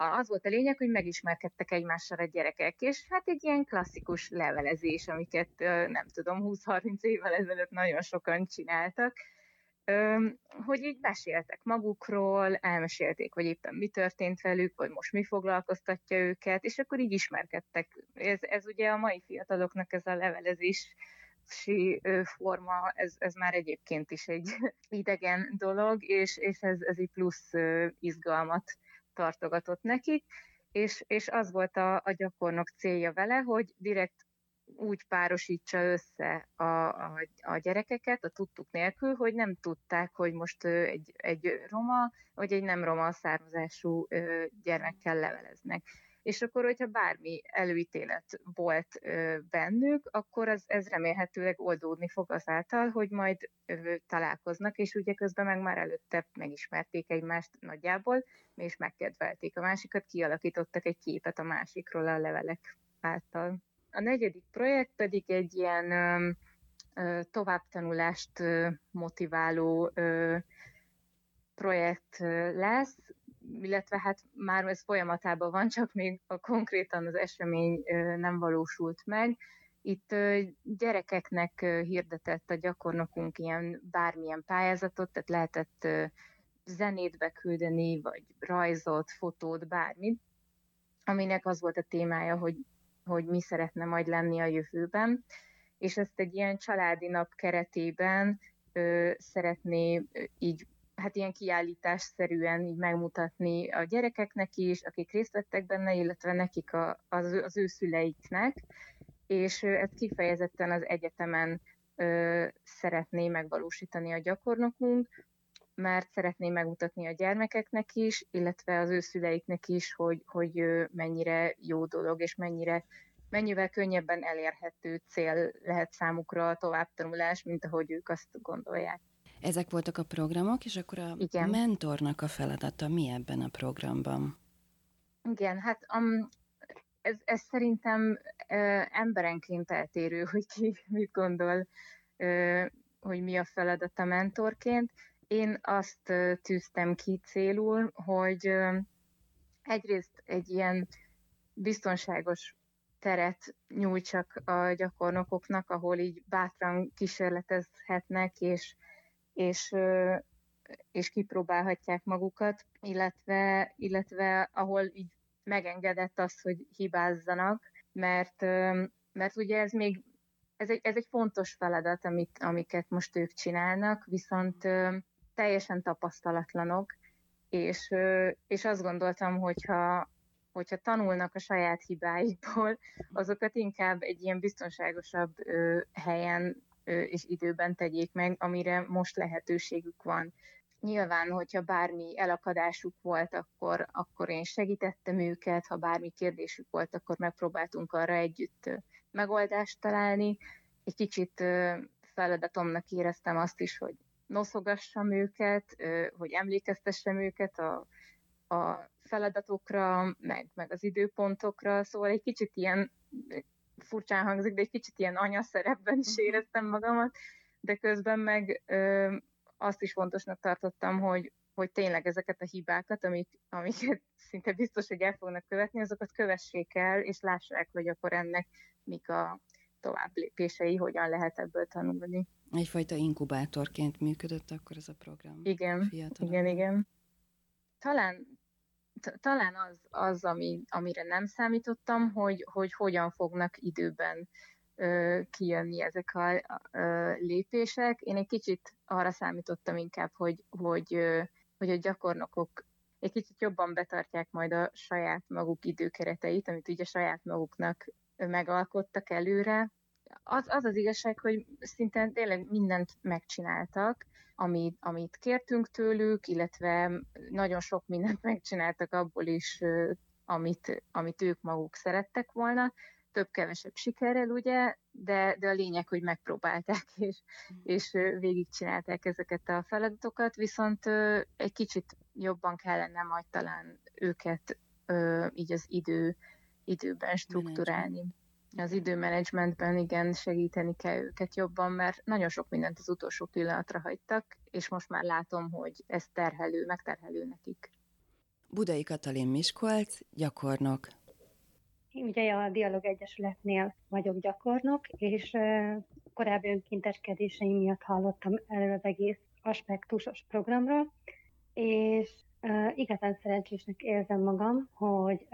az volt a lényeg, hogy megismerkedtek egymással a gyerekek, és hát egy ilyen klasszikus levelezés, amiket nem tudom, 20-30 évvel ezelőtt nagyon sokan csináltak, hogy így meséltek magukról, elmesélték, hogy éppen mi történt velük, vagy most mi foglalkoztatja őket, és akkor így ismerkedtek. Ez, ez ugye a mai fiataloknak ez a levelezés forma, ez, ez már egyébként is egy idegen dolog, és, és ez, ez egy plusz izgalmat tartogatott nekik, és, és az volt a, a gyakornok célja vele, hogy direkt úgy párosítsa össze a, a, a gyerekeket a tudtuk nélkül, hogy nem tudták, hogy most egy, egy roma vagy egy nem roma származású gyermekkel leveleznek. És akkor, hogyha bármi előítélet volt bennük, akkor az, ez remélhetőleg oldódni fog azáltal, hogy majd találkoznak, és ugye közben meg már előtte megismerték egymást nagyjából, és megkedvelték a másikat, kialakítottak egy képet a másikról a levelek által. A negyedik projekt pedig egy ilyen ö, továbbtanulást ö, motiváló ö, projekt lesz. Illetve hát már ez folyamatában van, csak még a konkrétan az esemény nem valósult meg. Itt gyerekeknek hirdetett a gyakornokunk ilyen bármilyen pályázatot, tehát lehetett zenét beküldeni, vagy rajzot, fotót, bármit, aminek az volt a témája, hogy, hogy mi szeretne majd lenni a jövőben, és ezt egy ilyen családi nap keretében ö, szeretné így hát ilyen kiállításszerűen így megmutatni a gyerekeknek is, akik részt vettek benne, illetve nekik a, az, az ő szüleiknek, és ezt kifejezetten az egyetemen ö, szeretné megvalósítani a gyakornokunk, mert szeretné megmutatni a gyermekeknek is, illetve az ő szüleiknek is, hogy, hogy mennyire jó dolog, és mennyire mennyivel könnyebben elérhető cél lehet számukra a továbbtanulás, mint ahogy ők azt gondolják. Ezek voltak a programok, és akkor a Igen. mentornak a feladata mi ebben a programban? Igen, hát um, ez, ez szerintem uh, emberenként eltérő, hogy ki mit gondol, uh, hogy mi a feladata mentorként. Én azt uh, tűztem ki célul, hogy uh, egyrészt egy ilyen biztonságos teret nyújtsak a gyakornokoknak, ahol így bátran kísérletezhetnek, és és, és kipróbálhatják magukat, illetve, illetve ahol így megengedett az, hogy hibázzanak, mert, mert ugye ez még ez egy, ez egy fontos feladat, amit, amiket most ők csinálnak, viszont teljesen tapasztalatlanok, és, és azt gondoltam, hogyha, hogyha tanulnak a saját hibáikból, azokat inkább egy ilyen biztonságosabb helyen és időben tegyék meg, amire most lehetőségük van. Nyilván, hogyha bármi elakadásuk volt, akkor, akkor én segítettem őket, ha bármi kérdésük volt, akkor megpróbáltunk arra együtt megoldást találni. Egy kicsit feladatomnak éreztem azt is, hogy noszogassam őket, hogy emlékeztessem őket a, a feladatokra, meg, meg az időpontokra, szóval egy kicsit ilyen furcsán hangzik, de egy kicsit ilyen anyaszerepben is mhm. éreztem magamat, de közben meg ö, azt is fontosnak tartottam, hogy, hogy tényleg ezeket a hibákat, amik, amiket szinte biztos, hogy el fognak követni, azokat kövessék el, és lássák, hogy akkor ennek mik a tovább lépései, hogyan lehet ebből tanulni. Egyfajta inkubátorként működött akkor ez a program. Igen, Fiatalok. igen, igen. Talán talán az, az ami, amire nem számítottam, hogy, hogy hogyan fognak időben ö, kijönni ezek a, a lépések. Én egy kicsit arra számítottam inkább, hogy, hogy, ö, hogy a gyakornokok egy kicsit jobban betartják majd a saját maguk időkereteit, amit ugye saját maguknak megalkottak előre. Az az, az igazság, hogy szinte tényleg mindent megcsináltak, amit, amit kértünk tőlük, illetve nagyon sok mindent megcsináltak abból is, amit, amit ők maguk szerettek volna, több-kevesebb sikerrel, ugye, de, de a lényeg, hogy megpróbálták, és, és végigcsinálták ezeket a feladatokat, viszont egy kicsit jobban kellene majd talán őket így az idő, időben strukturálni az időmenedzsmentben igen segíteni kell őket jobban, mert nagyon sok mindent az utolsó pillanatra hagytak, és most már látom, hogy ez terhelő, megterhelő nekik. Budai Katalin Miskolc, gyakornok. Én ugye a Dialog Egyesületnél vagyok gyakornok, és korábbi önkénteskedéseim miatt hallottam erről az egész aspektusos programról, és igazán szerencsésnek érzem magam, hogy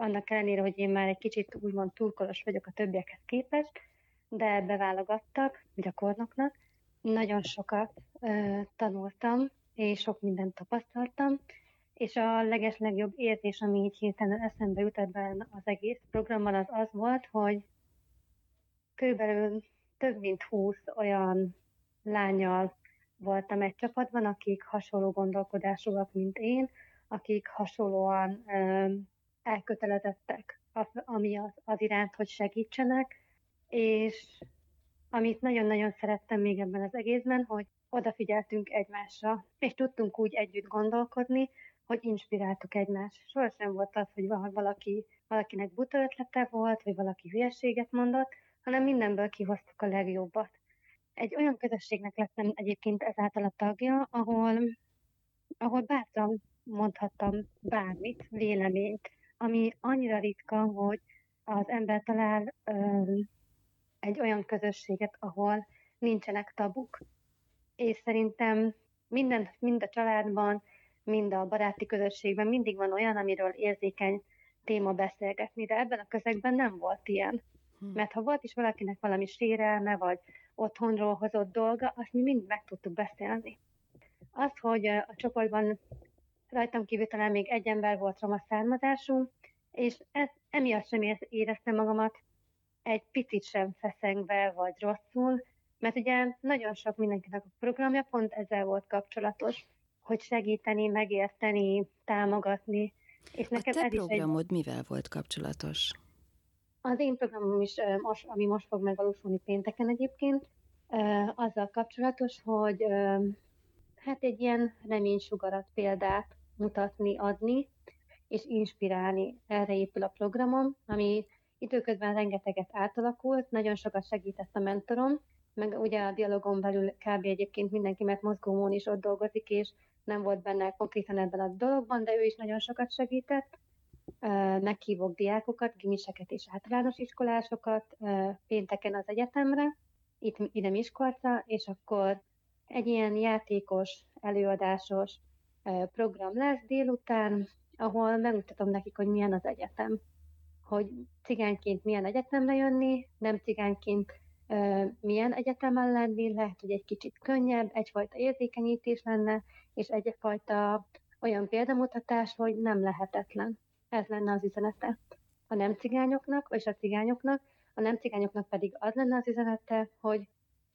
annak ellenére, hogy én már egy kicsit úgymond túlkolos vagyok a többiekhez képest, de beválogattak gyakornoknak. Nagyon sokat ö, tanultam, és sok mindent tapasztaltam, és a legeslegjobb érzés, ami így hirtelen eszembe jut ebben az egész programmal, az az volt, hogy körülbelül több mint húsz olyan lányal voltam egy csapatban, akik hasonló gondolkodásúak, mint én, akik hasonlóan ö, elkötelezettek ami az, az iránt, hogy segítsenek, és amit nagyon-nagyon szerettem még ebben az egészben, hogy odafigyeltünk egymásra, és tudtunk úgy együtt gondolkodni, hogy inspiráltuk egymást. Sohasem volt az, hogy valaki, valakinek buta ötlete volt, vagy valaki hülyeséget mondott, hanem mindenből kihoztuk a legjobbat. Egy olyan közösségnek lettem egyébként ezáltal a tagja, ahol, ahol bátran mondhattam bármit, véleményt, ami annyira ritka, hogy az ember talál um, egy olyan közösséget, ahol nincsenek tabuk. És szerintem minden, mind a családban, mind a baráti közösségben mindig van olyan, amiről érzékeny téma beszélgetni, de ebben a közegben nem volt ilyen. Hmm. Mert ha volt is valakinek valami sérelme, vagy otthonról hozott dolga, azt mi mind meg tudtuk beszélni. Az, hogy a csoportban rajtam kívül talán még egy ember volt roma származású, és ez, emiatt sem éreztem magamat egy picit sem feszengve vagy rosszul, mert ugye nagyon sok mindenkinek a programja pont ezzel volt kapcsolatos, hogy segíteni, megérteni, támogatni. És nekem a te ez programod egy... mivel volt kapcsolatos? Az én programom is, ami most fog megvalósulni pénteken egyébként, azzal kapcsolatos, hogy hát egy ilyen reménysugarat példát mutatni, adni, és inspirálni. Erre épül a programom, ami időközben rengeteget átalakult, nagyon sokat segített a mentorom, meg ugye a dialogon belül kb. egyébként mindenki, mert mozgómón is ott dolgozik, és nem volt benne konkrétan ebben a dologban, de ő is nagyon sokat segített. Meghívok diákokat, gimiseket és általános iskolásokat pénteken az egyetemre, itt ide Miskolca, és akkor egy ilyen játékos, előadásos program lesz délután, ahol megmutatom nekik, hogy milyen az egyetem. Hogy cigányként milyen egyetemre jönni, nem cigányként milyen egyetemen lenni, lehet, hogy egy kicsit könnyebb, egyfajta érzékenyítés lenne, és egyfajta olyan példamutatás, hogy nem lehetetlen. Ez lenne az üzenete a nem cigányoknak, és a cigányoknak, a nem cigányoknak pedig az lenne az üzenete, hogy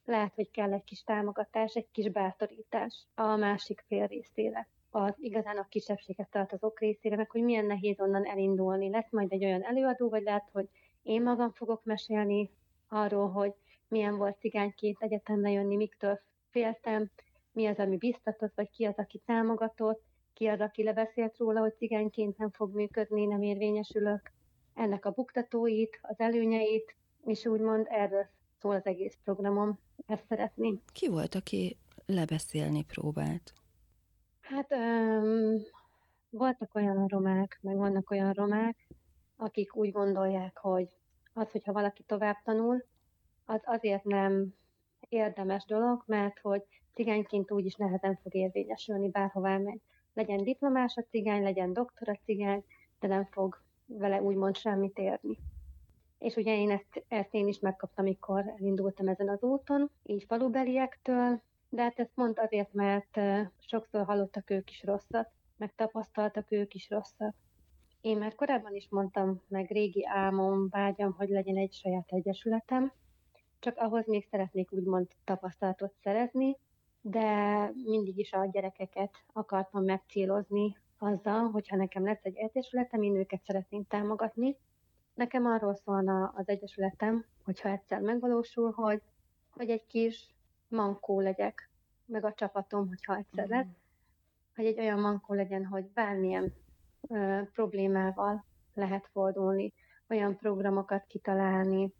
lehet, hogy kell egy kis támogatás, egy kis bátorítás a másik fél részére az igazán a kisebbséget tartozók részére, meg hogy milyen nehéz onnan elindulni. Lesz majd egy olyan előadó, vagy lehet, hogy én magam fogok mesélni arról, hogy milyen volt cigányként egyetemre jönni, miktől féltem, mi az, ami biztatott, vagy ki az, aki támogatott, ki az, aki lebeszélt róla, hogy cigányként nem fog működni, nem érvényesülök. Ennek a buktatóit, az előnyeit, és úgymond erről szól az egész programom. Ezt szeretném. Ki volt, aki lebeszélni próbált? Hát um, voltak olyan romák, meg vannak olyan romák, akik úgy gondolják, hogy az, hogyha valaki tovább tanul, az azért nem érdemes dolog, mert hogy cigányként úgyis nehezen fog érvényesülni, bárhová megy. Legyen diplomás a cigány, legyen doktora cigány, de nem fog vele úgymond semmit érni. És ugye én ezt, ezt én is megkaptam, amikor elindultam ezen az úton, így falubeliektől, de hát ezt pont azért, mert sokszor hallottak ők is rosszat, meg tapasztaltak ők is rosszat. Én már korábban is mondtam, meg régi álmom, vágyam, hogy legyen egy saját egyesületem, csak ahhoz még szeretnék úgymond tapasztalatot szerezni, de mindig is a gyerekeket akartam megcélozni azzal, hogyha nekem lesz egy egyesületem, én őket szeretném támogatni. Nekem arról szólna az egyesületem, hogyha egyszer megvalósul, hogy, hogy egy kis mankó legyek, meg a csapatom, hogyha egyszer lesz, mm. hogy egy olyan mankó legyen, hogy bármilyen ö, problémával lehet fordulni, olyan programokat kitalálni,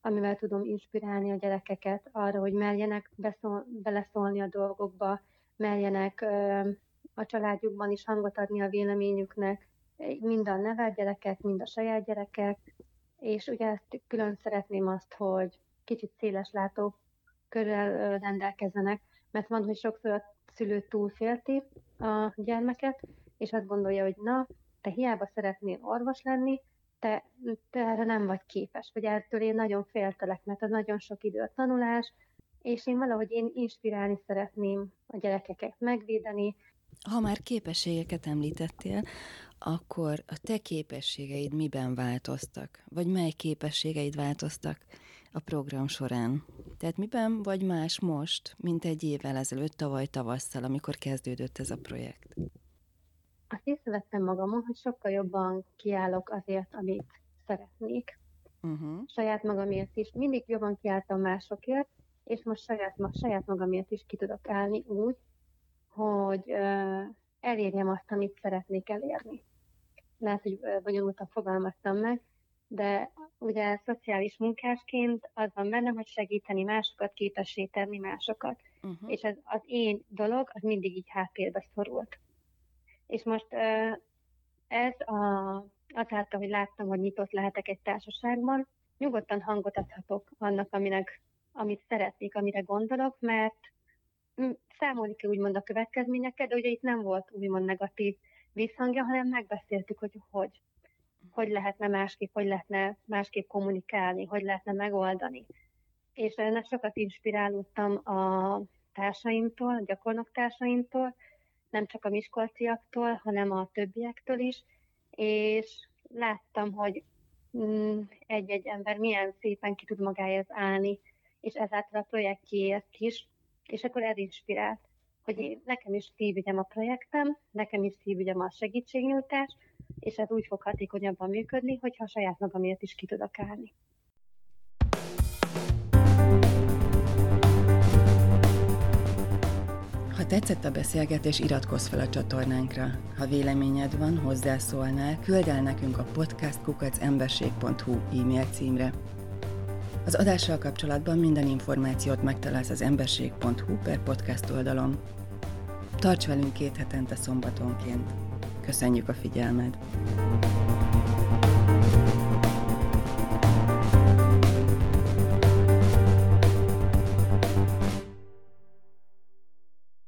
amivel tudom inspirálni a gyerekeket arra, hogy merjenek beszól, beleszólni a dolgokba, merjenek ö, a családjukban is hangot adni a véleményüknek, mind a nevelt gyerekek, mind a saját gyerekek, és ugye ezt külön szeretném azt, hogy kicsit széles látó körrel rendelkezzenek, mert van, hogy sokszor a szülő túlfélti a gyermeket, és azt gondolja, hogy na, te hiába szeretnél orvos lenni, te, te erre nem vagy képes, vagy ettől én nagyon féltelek, mert az nagyon sok idő a tanulás, és én valahogy én inspirálni szeretném a gyerekeket megvédeni. Ha már képességeket említettél, akkor a te képességeid miben változtak? Vagy mely képességeid változtak a program során? Tehát miben vagy más most, mint egy évvel ezelőtt, tavaly tavasszal, amikor kezdődött ez a projekt? Azt észrevettem magamon, hogy sokkal jobban kiállok azért, amit szeretnék. Uh-huh. Saját magamért is. Mindig jobban kiálltam másokért, és most saját, saját magamért is ki tudok állni úgy, hogy uh, elérjem azt, amit szeretnék elérni. Lehet, hogy bonyolultan fogalmaztam meg, de ugye szociális munkásként az van bennem, hogy segíteni másokat, képessé tenni másokat. Uh-huh. És ez az én dolog, az mindig így háttérbe szorult. És most ez a, azáltal, hogy láttam, hogy nyitott lehetek egy társaságban, nyugodtan hangot adhatok annak, aminek, amit szeretnék, amire gondolok, mert számolni kell úgymond a következményeket, de ugye itt nem volt úgymond negatív visszhangja, hanem megbeszéltük, hogy hogy, hogy lehetne másképp, hogy lehetne másképp kommunikálni, hogy lehetne megoldani. És ennek sokat inspirálódtam a társaimtól, a gyakornok társaimtól, nem csak a miskolciaktól, hanem a többiektől is, és láttam, hogy mm, egy-egy ember milyen szépen ki tud magáért állni, és ezáltal a projektjéért is, és akkor ez inspirált, hogy én, nekem is szívügyem a projektem, nekem is szívügyem a segítségnyújtás, és ez úgy fog hatékonyabban működni, hogyha a saját magamért is ki tudok állni. Ha tetszett a beszélgetés, iratkozz fel a csatornánkra. Ha véleményed van, hozzászólnál, küld el nekünk a podcastkukacemberség.hu e-mail címre. Az adással kapcsolatban minden információt megtalálsz az emberség.hu per podcast oldalon. Tarts velünk két hetente szombatonként. Köszönjük a figyelmed!